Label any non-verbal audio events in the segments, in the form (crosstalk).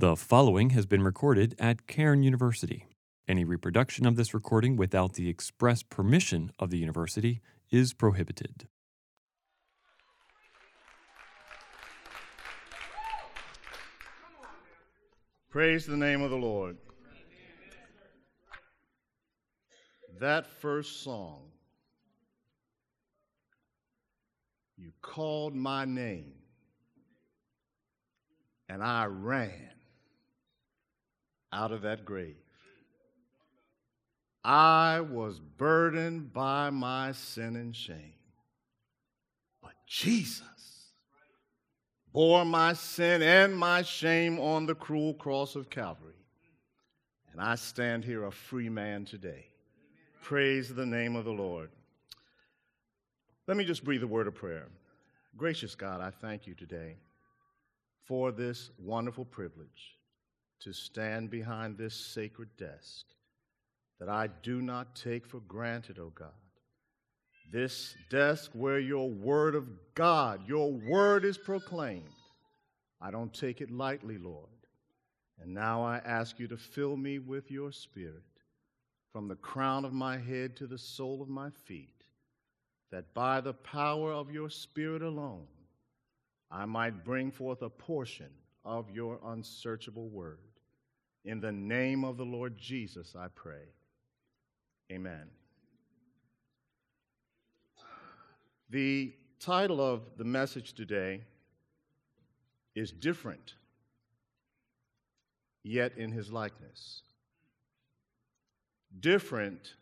The following has been recorded at Cairn University. Any reproduction of this recording without the express permission of the university is prohibited. Praise the name of the Lord. That first song, you called my name, and I ran out of that grave. I was burdened by my sin and shame, but Jesus bore my sin and my shame on the cruel cross of Calvary. And I stand here a free man today. Praise the name of the Lord. Let me just breathe a word of prayer. Gracious God, I thank you today for this wonderful privilege to stand behind this sacred desk that I do not take for granted, O oh God. This desk where your word of God, your word is proclaimed. I don't take it lightly, Lord. And now I ask you to fill me with your spirit from the crown of my head to the sole of my feet, that by the power of your spirit alone I might bring forth a portion of your unsearchable word. In the name of the Lord Jesus, I pray. Amen. The title of the message today is different, yet in his likeness. Different,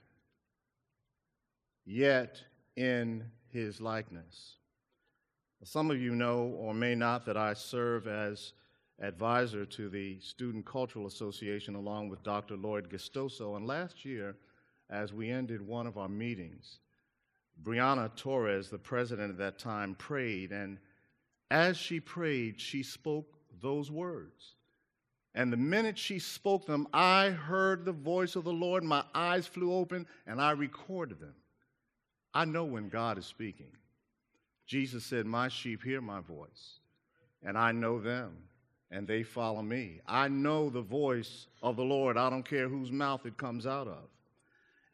yet in his likeness. Some of you know or may not that I serve as advisor to the Student Cultural Association along with Dr. Lloyd Guistoso. And last year, as we ended one of our meetings, Brianna Torres, the president at that time, prayed. And as she prayed, she spoke those words. And the minute she spoke them, I heard the voice of the Lord. My eyes flew open, and I recorded them. I know when God is speaking. Jesus said, My sheep hear my voice, and I know them, and they follow me. I know the voice of the Lord. I don't care whose mouth it comes out of.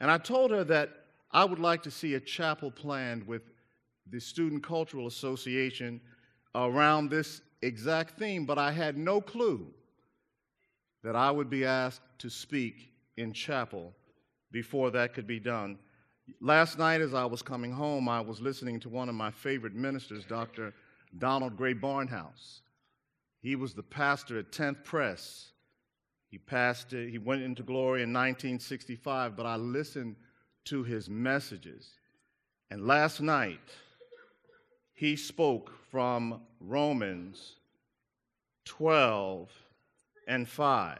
And I told her that I would like to see a chapel planned with the Student Cultural Association around this exact theme, but I had no clue that I would be asked to speak in chapel before that could be done. Last night, as I was coming home, I was listening to one of my favorite ministers, Dr. Donald Grey Barnhouse. He was the pastor at 10th Pres. He passed it, he went into glory in 1965, but I listened to his messages. And last night, he spoke from Romans 12 and 5,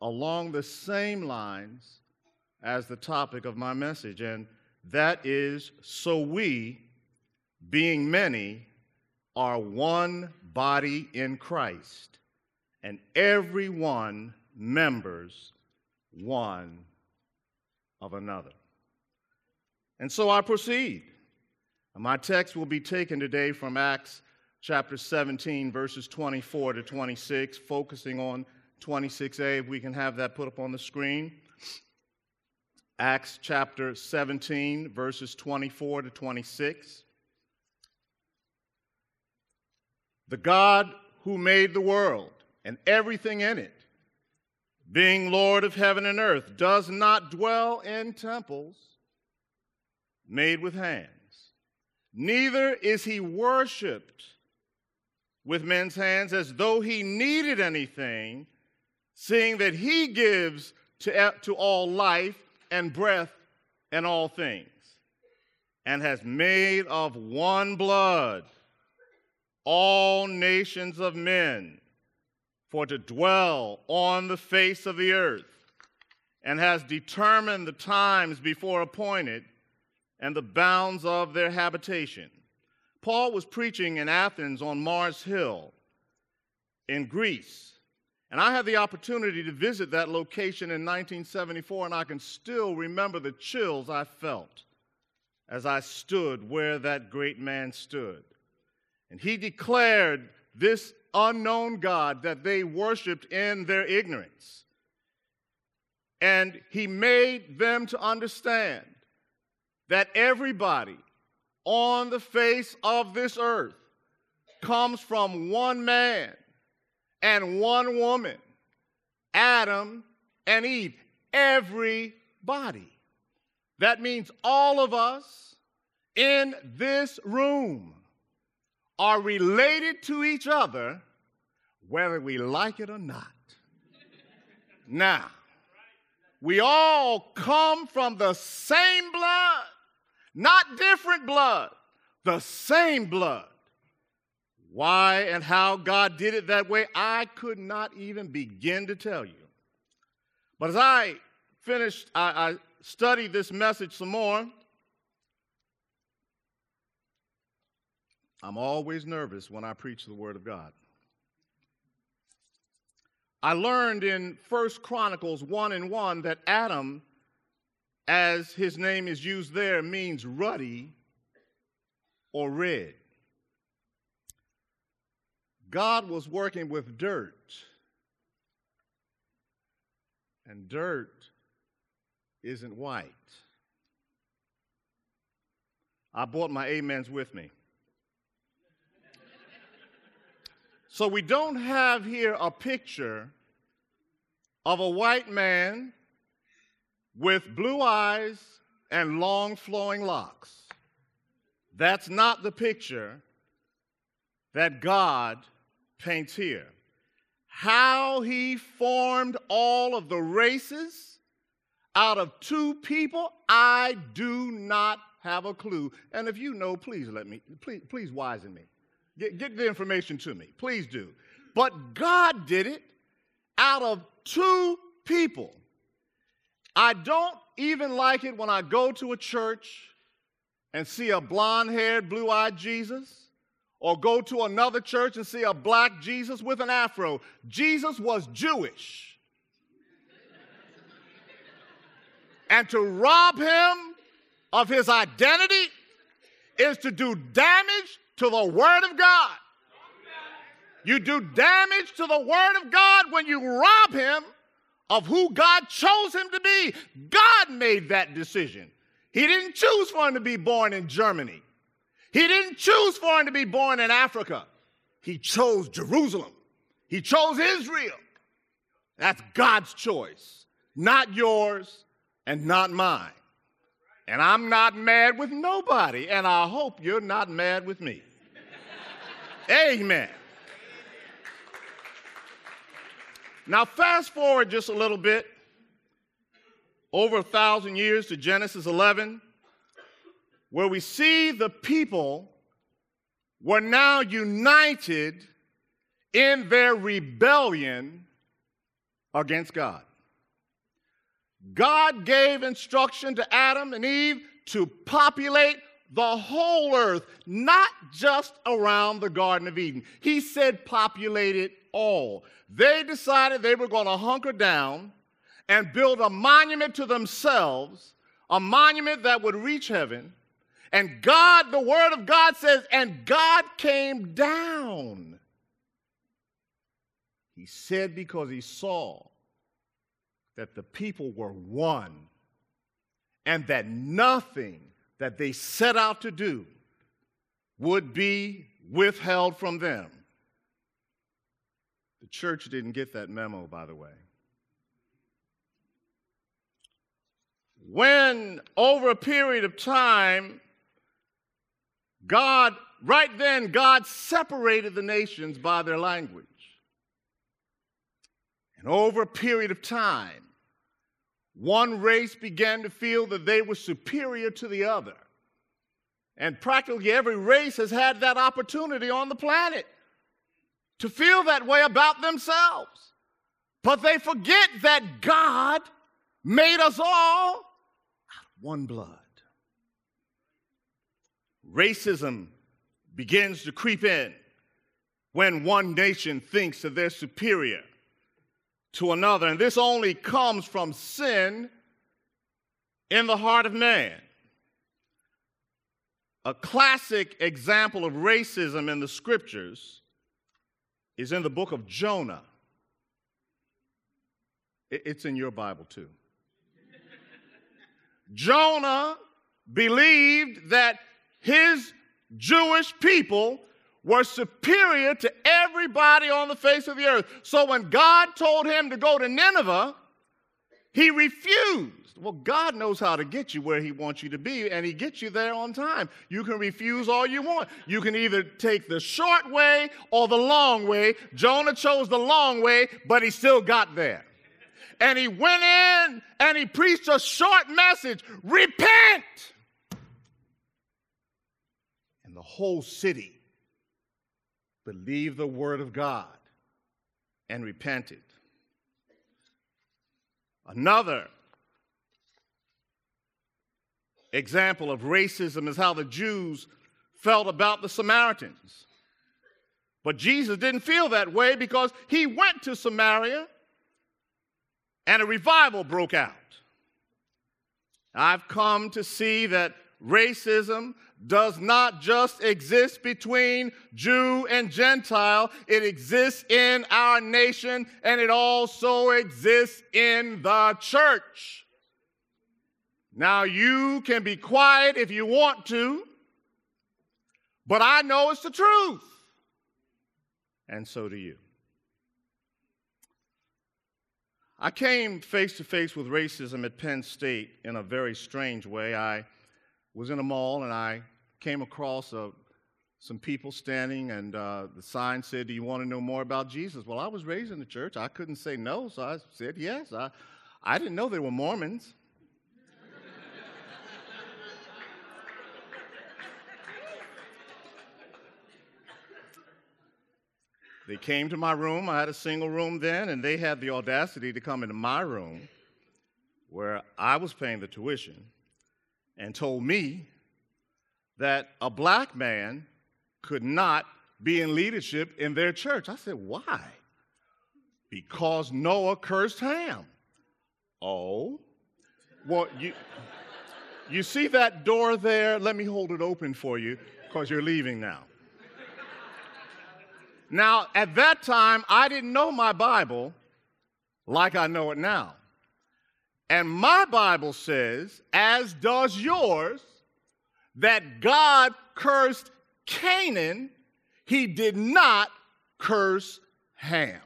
along the same lines as the topic of my message, and that is so we, being many, are one body in Christ, and every one members one of another. And so I proceed. My text will be taken today from Acts chapter 17, verses 24 to 26, focusing on 26a. If we can have that put up on the screen. Acts chapter 17, verses 24 to 26. The God who made the world and everything in it, being Lord of heaven and earth, does not dwell in temples made with hands Neither is he worshiped with men's hands as though he needed anything, seeing that he gives to, to all life and breath and all things, and has made of one blood all nations of men for to dwell on the face of the earth, and has determined the times before appointed and the bounds of their habitation. Paul was preaching in Athens on Mars Hill in Greece. And I had the opportunity to visit that location in 1974, and I can still remember the chills I felt as I stood where that great man stood. And he declared this unknown God that they worshiped in their ignorance. And he made them to understand that everybody on the face of this earth comes from one man and one woman, Adam and Eve. Everybody. That means all of us in this room are related to each other, whether we like it or not. Now, we all come from the same blood, not different blood, the same blood. Why and how God did it that way, I could not even begin to tell you. But as I finished, I, I studied this message some more. I'm always nervous when I preach the Word of God. I learned in First Chronicles 1 and 1 that Adam, as his name is used there, means ruddy or red. God was working with dirt, and dirt isn't white. I brought my amens with me. So we don't have here a picture of a white man with blue eyes and long flowing locks. That's not the picture that God paints here. How he formed all of the races out of two people, I do not have a clue. And if you know, please let me, please, please wisen me. Get, get the information to me. Please do. But God did it out of two people. I don't even like it when I go to a church and see a blonde haired, blue eyed Jesus, or go to another church and see a black Jesus with an afro. Jesus was Jewish. and to rob him of his identity is to do damage to the Word of God. You do damage to the Word of God when you rob him of who God chose him to be. God made that decision. He didn't choose for him to be born in Germany. He didn't choose for him to be born in Africa. He chose Jerusalem. He chose Israel. That's God's choice, not yours and not mine. And I'm not mad with nobody, and I hope you're not mad with me. Amen. Now, fast forward just a little bit, over a thousand years to Genesis 11, where we see the people were now united in their rebellion against God. God gave instruction to Adam and Eve to populate the whole earth, not just around the Garden of Eden. He said populate it all. They decided they were going to hunker down and build a monument to themselves, a monument that would reach heaven. And God, the Word of God says, and God came down. He said because he saw that the people were one and that nothing that they set out to do would be withheld from them. The church didn't get that memo, by the way. When, over a period of time, God, right then, God separated the nations by their language. And over a period of time, one race began to feel that they were superior to the other. And practically every race has had that opportunity on the planet to feel that way about themselves. But they forget that God made us all out of one blood. Racism begins to creep in when one nation thinks that they're superior to another. And this only comes from sin in the heart of man. A classic example of racism in the scriptures is in the book of Jonah. It's in your Bible too. (laughs) Jonah believed that his Jewish people were superior to everybody on the face of the earth. So when God told him to go to Nineveh, he refused. Well, God knows how to get you where He wants you to be, and He gets you there on time. You can refuse all you want. You can either take the short way or the long way. Jonah chose the long way, but he still got there. And he went in and he preached a short message repent. And the whole city believed the word of God and repented. Another example of racism is how the Jews felt about the Samaritans. But Jesus didn't feel that way because he went to Samaria and a revival broke out. I've come to see that racism does not just exist between Jew and Gentile, it exists in our nation and it also exists in the church. Now, you can be quiet if you want to, but I know it's the truth. And so do you. I came face to face with racism at Penn State in a very strange way. I was in a mall and I came across a, some people standing, and uh, the sign said, Do you want to know more about Jesus? Well, I was raised in the church. I couldn't say no, so I said yes. I, I didn't know they were Mormons. They came to my room. I had a single room then, and they had the audacity to come into my room where I was paying the tuition and told me that a black man could not be in leadership in their church. I said, Why? Because Noah cursed Ham. Oh? Well, you, you see that door there? Let me hold it open for you because you're leaving now. Now, at that time, I didn't know my Bible like I know it now. And my Bible says, as does yours, that God cursed Canaan, he did not curse Ham.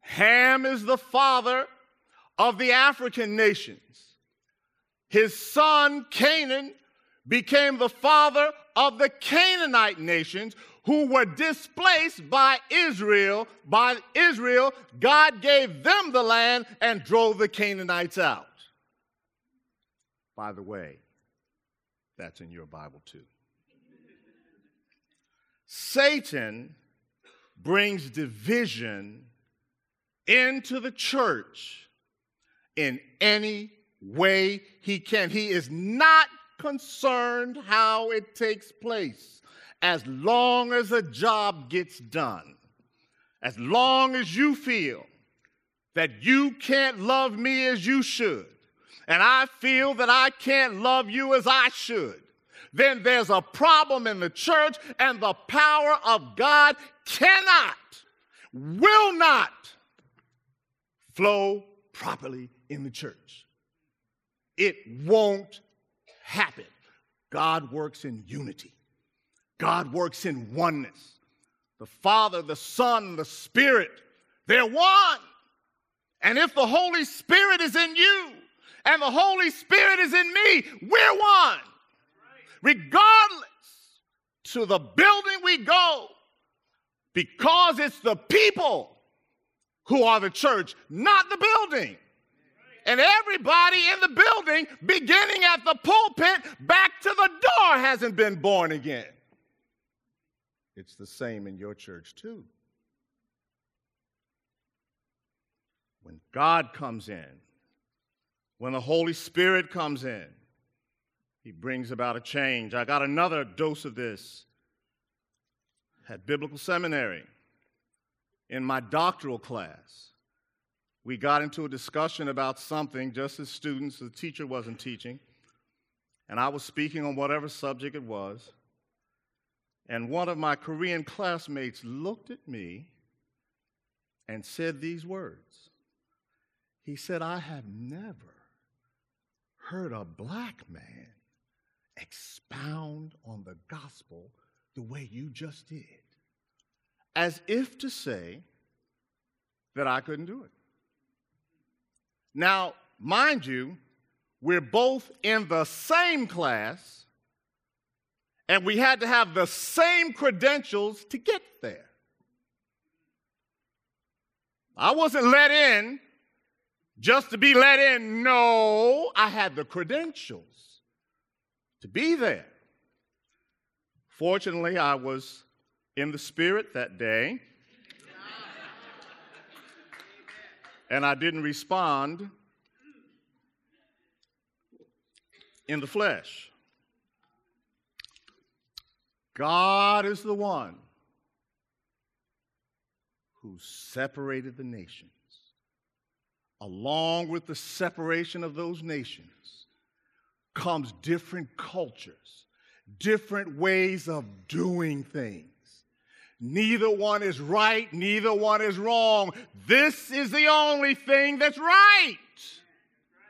Ham is the father of the African nations. His son, Canaan, became the father of the Canaanite nations who were displaced by Israel. By Israel, God gave them the land and drove the Canaanites out. By the way, that's in your Bible too. Satan brings division into the church in any way he can. He is not concerned how it takes place as long as a job gets done, as long as you feel that you can't love me as you should, and I feel that I can't love you as I should, then there's a problem in the church, and the power of God cannot, will not flow properly in the church. It won't happen. God works in unity. God works in oneness. The Father, the Son, the Spirit, they're one. And if the Holy Spirit is in you and the Holy Spirit is in me, we're one. Regardless to the building we go, because it's the people who are the church, not the building. And everybody in the building, beginning at the pulpit, back to the door, hasn't been born again. It's the same in your church, too. When God comes in, when the Holy Spirit comes in, he brings about a change. I got another dose of this at Biblical Seminary in my doctoral class. We got into a discussion about something just as students, the teacher wasn't teaching, and I was speaking on whatever subject it was. And one of my Korean classmates looked at me and said these words. He said, I have never heard a black man expound on the gospel the way you just did, as if to say that I couldn't do it. Now, mind you, we're both in the same class, and we had to have the same credentials to get there. I wasn't let in just to be let in. No, I had the credentials to be there. Fortunately, I was in the spirit that day. and I didn't respond in the flesh. God is the one who separated the nations. Along with the separation of those nations comes different cultures, different ways of doing things. Neither one is right, neither one is wrong. This is the only thing that's right.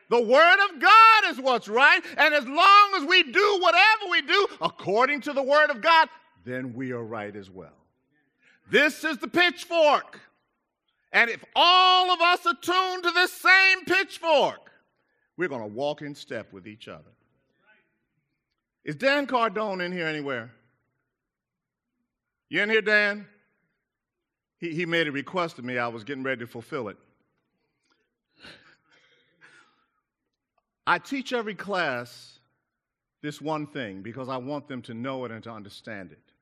The Word of God is what's right, and as long as we do whatever we do according to the Word of God, then we are right as well. This is the pitchfork. And if all of us are tuned to this same pitchfork, we're going to walk in step with each other. Is Dan Cardone in here anywhere? You in here, Dan? He, he made a request of me. I was getting ready to fulfill it. I teach every class this one thing because I want them to know it and to understand it.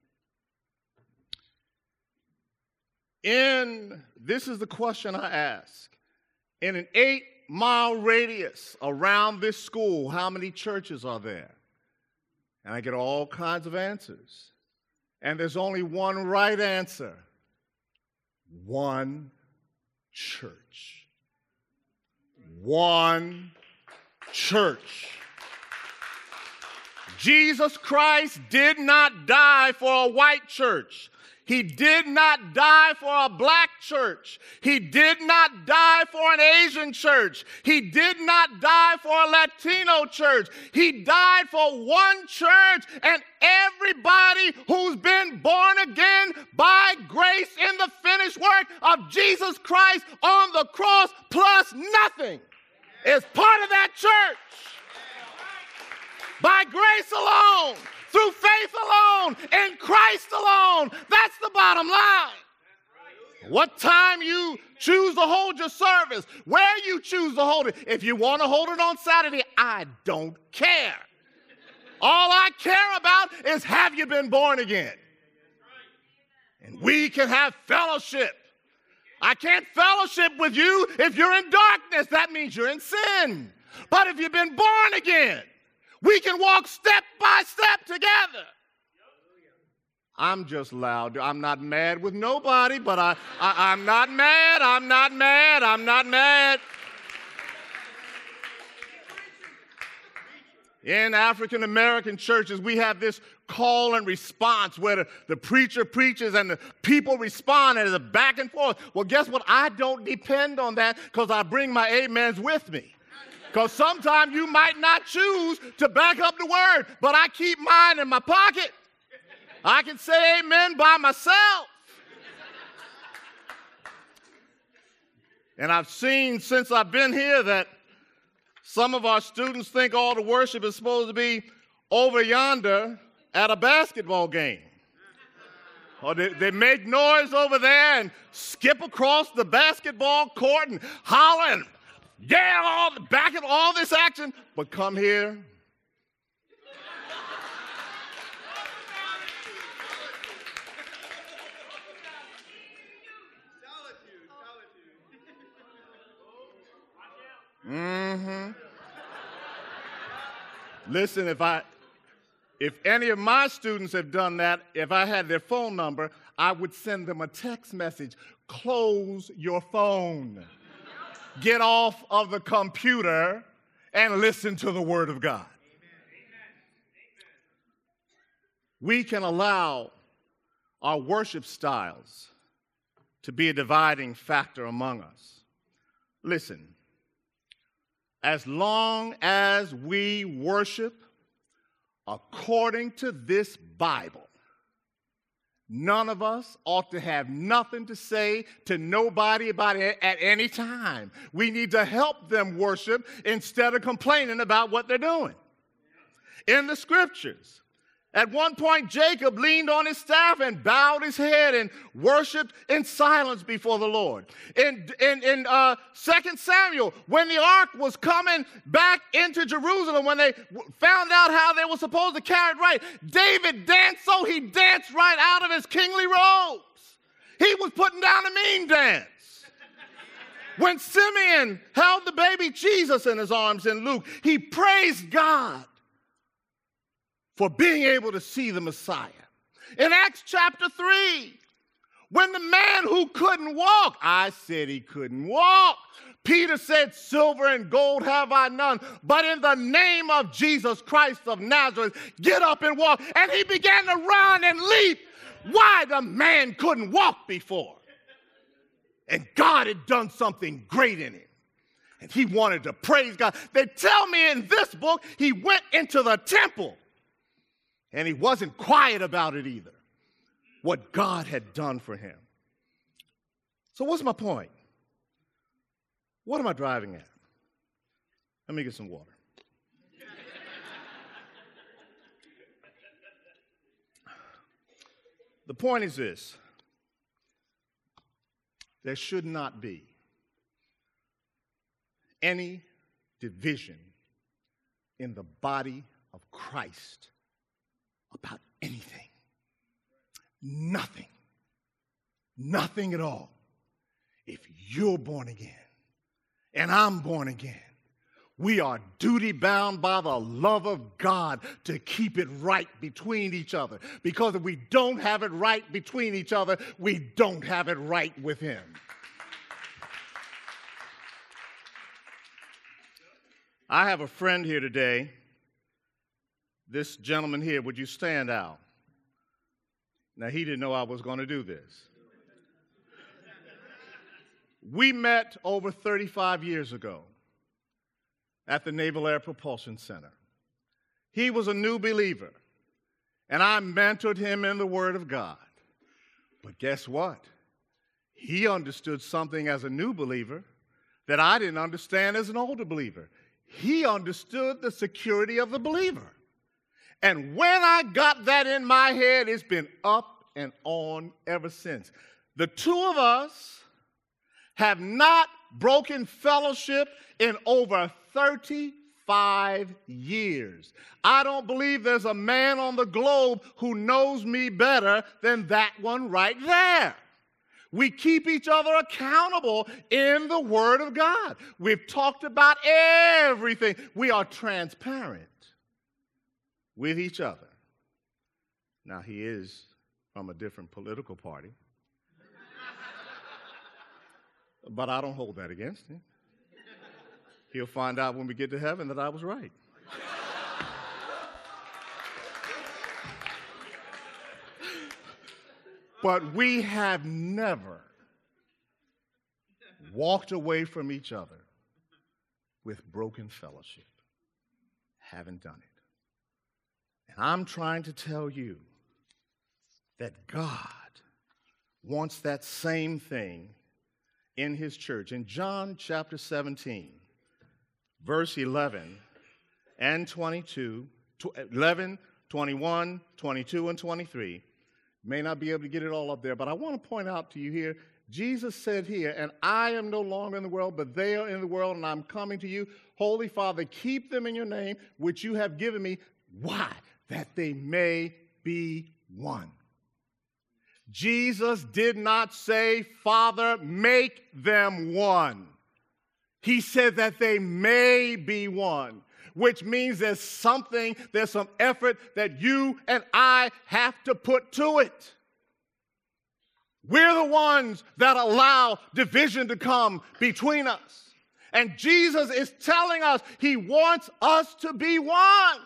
In this is the question I ask in an eight mile radius around this school, how many churches are there? And I get all kinds of answers. And there's only one right answer one church. One church. Jesus Christ did not die for a white church. He did not die for a black church. He did not die for an Asian church. He did not die for a Latino church. He died for one church and everybody who's been born again by grace in the finished work of Jesus Christ on the cross plus nothing is part of that church. By grace alone through faith alone, in Christ alone. That's the bottom line. What time you choose to hold your service, where you choose to hold it. If you want to hold it on Saturday, I don't care. All I care about is have you been born again? And we can have fellowship. I can't fellowship with you if you're in darkness. That means you're in sin. But if you've been born again, we can walk step by step together. I'm just loud. I'm not mad with nobody, but I, I, am not mad. I'm not mad. I'm not mad. In African American churches, we have this call and response where the, the preacher preaches and the people respond and it's a back and forth. Well, guess what? I don't depend on that because I bring my amens with me. Because sometimes you might not choose to back up the word, but I keep mine in my pocket. I can say amen by myself. And I've seen since I've been here that some of our students think all the worship is supposed to be over yonder at a basketball game. Or they, they make noise over there and skip across the basketball court and holler and yeah, all the back of all this action, but come here. Mm-hmm. Listen, if I if any of my students have done that, if I had their phone number, I would send them a text message. Close your phone get off of the computer and listen to the Word of God. We can allow our worship styles to be a dividing factor among us. Listen, as long as we worship according to this Bible, None of us ought to have nothing to say to nobody about it at any time. We need to help them worship instead of complaining about what they're doing. In the scriptures, at one point, Jacob leaned on his staff and bowed his head and worshiped in silence before the Lord. In, in, in uh, 2 Samuel, when the ark was coming back into Jerusalem, when they found out how they were supposed to carry it right, David danced so he danced right out of his kingly robes. He was putting down a mean dance. When Simeon held the baby Jesus in his arms in Luke, he praised God for being able to see the Messiah. In Acts chapter 3, when the man who couldn't walk, I said he couldn't walk. Peter said, Silver and gold have I none, but in the name of Jesus Christ of Nazareth, get up and walk. And he began to run and leap. Why the man couldn't walk before? And God had done something great in him. And he wanted to praise God. They tell me in this book, he went into the temple and he wasn't quiet about it either, what God had done for him. So, what's my point? What am I driving at? Let me get some water. (sighs) the point is this there should not be any division in the body of Christ about anything. Nothing. Nothing at all. If you're born again and I'm born again, we are duty bound by the love of God to keep it right between each other. Because if we don't have it right between each other, we don't have it right with Him. I have a friend here today this gentleman here, would you stand out? Now, he didn't know I was going to do this. We met over 35 years ago at the Naval Air Propulsion Center. He was a new believer, and I mentored him in the Word of God. But guess what? He understood something as a new believer that I didn't understand as an older believer. He understood the security of the believer. And when I got that in my head, it's been up and on ever since. The two of us have not broken fellowship in over 35 years. I don't believe there's a man on the globe who knows me better than that one right there. We keep each other accountable in the Word of God. We've talked about everything. We are transparent with each other. Now, he is from a different political party, (laughs) but I don't hold that against him. He'll find out when we get to heaven that I was right. (laughs) but we have never walked away from each other with broken fellowship. Haven't done it. And I'm trying to tell you that God wants that same thing in his church. In John chapter 17, verse 11 and 22, 11, 21, 22, and 23, may not be able to get it all up there, but I want to point out to you here Jesus said here, And I am no longer in the world, but they are in the world, and I'm coming to you. Holy Father, keep them in your name, which you have given me. Why? That they may be one. Jesus did not say, Father, make them one. He said that they may be one, which means there's something, there's some effort that you and I have to put to it. We're the ones that allow division to come between us. And Jesus is telling us he wants us to be one.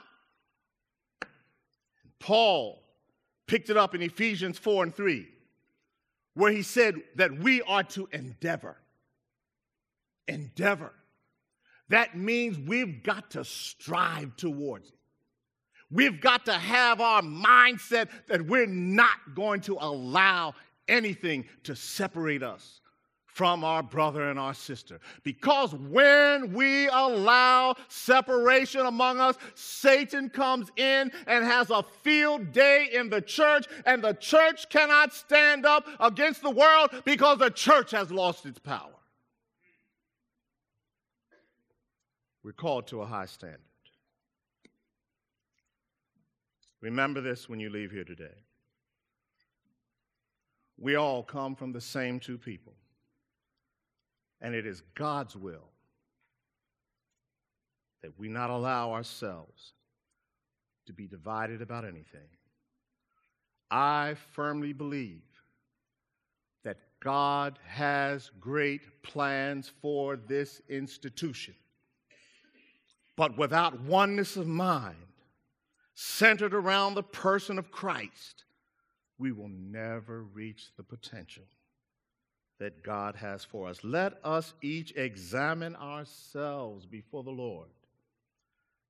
Paul picked it up in Ephesians 4 and 3, where he said that we are to endeavor. Endeavor. That means we've got to strive towards it. We've got to have our mindset that we're not going to allow anything to separate us from our brother and our sister. Because when we allow separation among us, Satan comes in and has a field day in the church, and the church cannot stand up against the world because the church has lost its power. We're called to a high standard. Remember this when you leave here today. We all come from the same two people. And it is God's will that we not allow ourselves to be divided about anything. I firmly believe that God has great plans for this institution. But without oneness of mind, centered around the person of Christ, we will never reach the potential that God has for us. Let us each examine ourselves before the Lord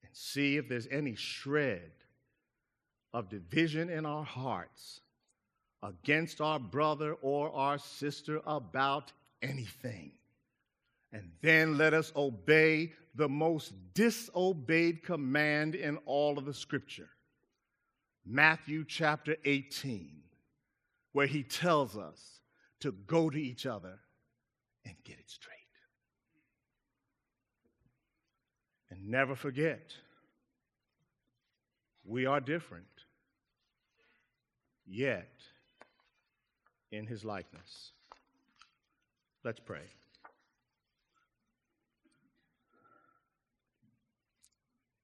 and see if there's any shred of division in our hearts against our brother or our sister about anything. And then let us obey the most disobeyed command in all of the scripture Matthew chapter 18, where he tells us to go to each other and get it straight. And never forget, we are different, yet in his likeness. Let's pray.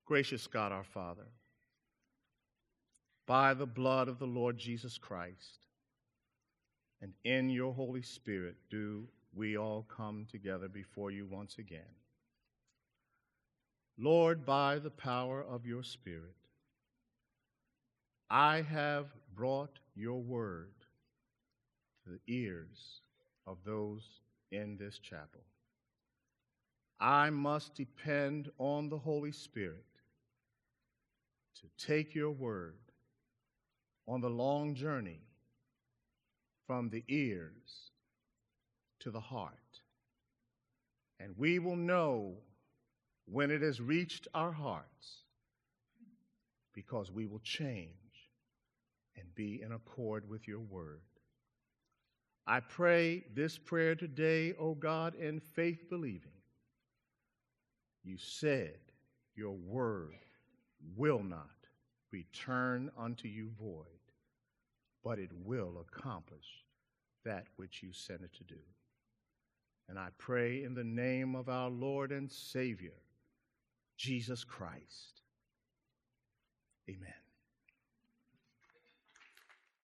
Gracious God our Father, by the blood of the Lord Jesus Christ and in your Holy Spirit, do we all come together before you once again. Lord, by the power of your Spirit, I have brought your word to the ears of those in this chapel. I must depend on the Holy Spirit to take your word on the long journey from the ears to the heart. And we will know when it has reached our hearts because we will change and be in accord with your word. I pray this prayer today, O oh God, in faith believing. You said your word will not return unto you void, but it will accomplish that which you sent it to do. And I pray in the name of our Lord and Savior, Jesus Christ. Amen.